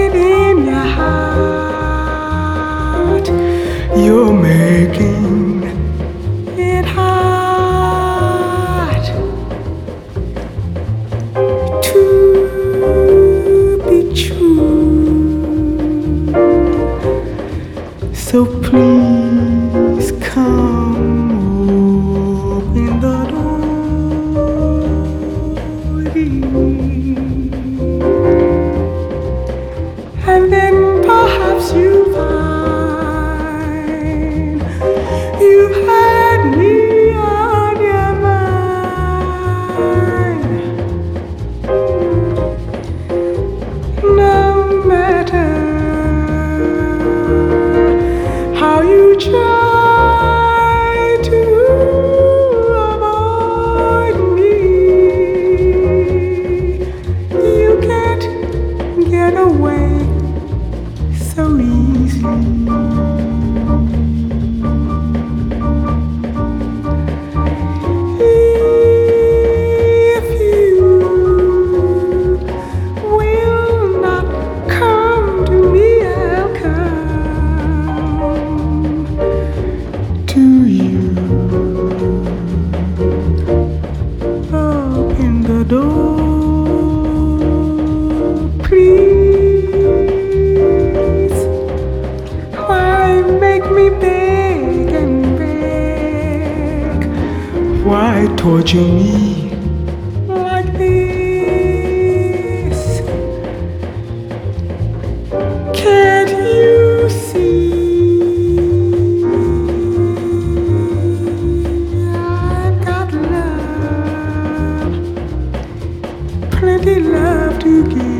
it in your heart. You're making it hard to be true. So please come open the door. No matter how you try to avoid me, you can't get away so easily. To you. Open the door, please. Why make me beg and beg? Why torture me plenty love to give.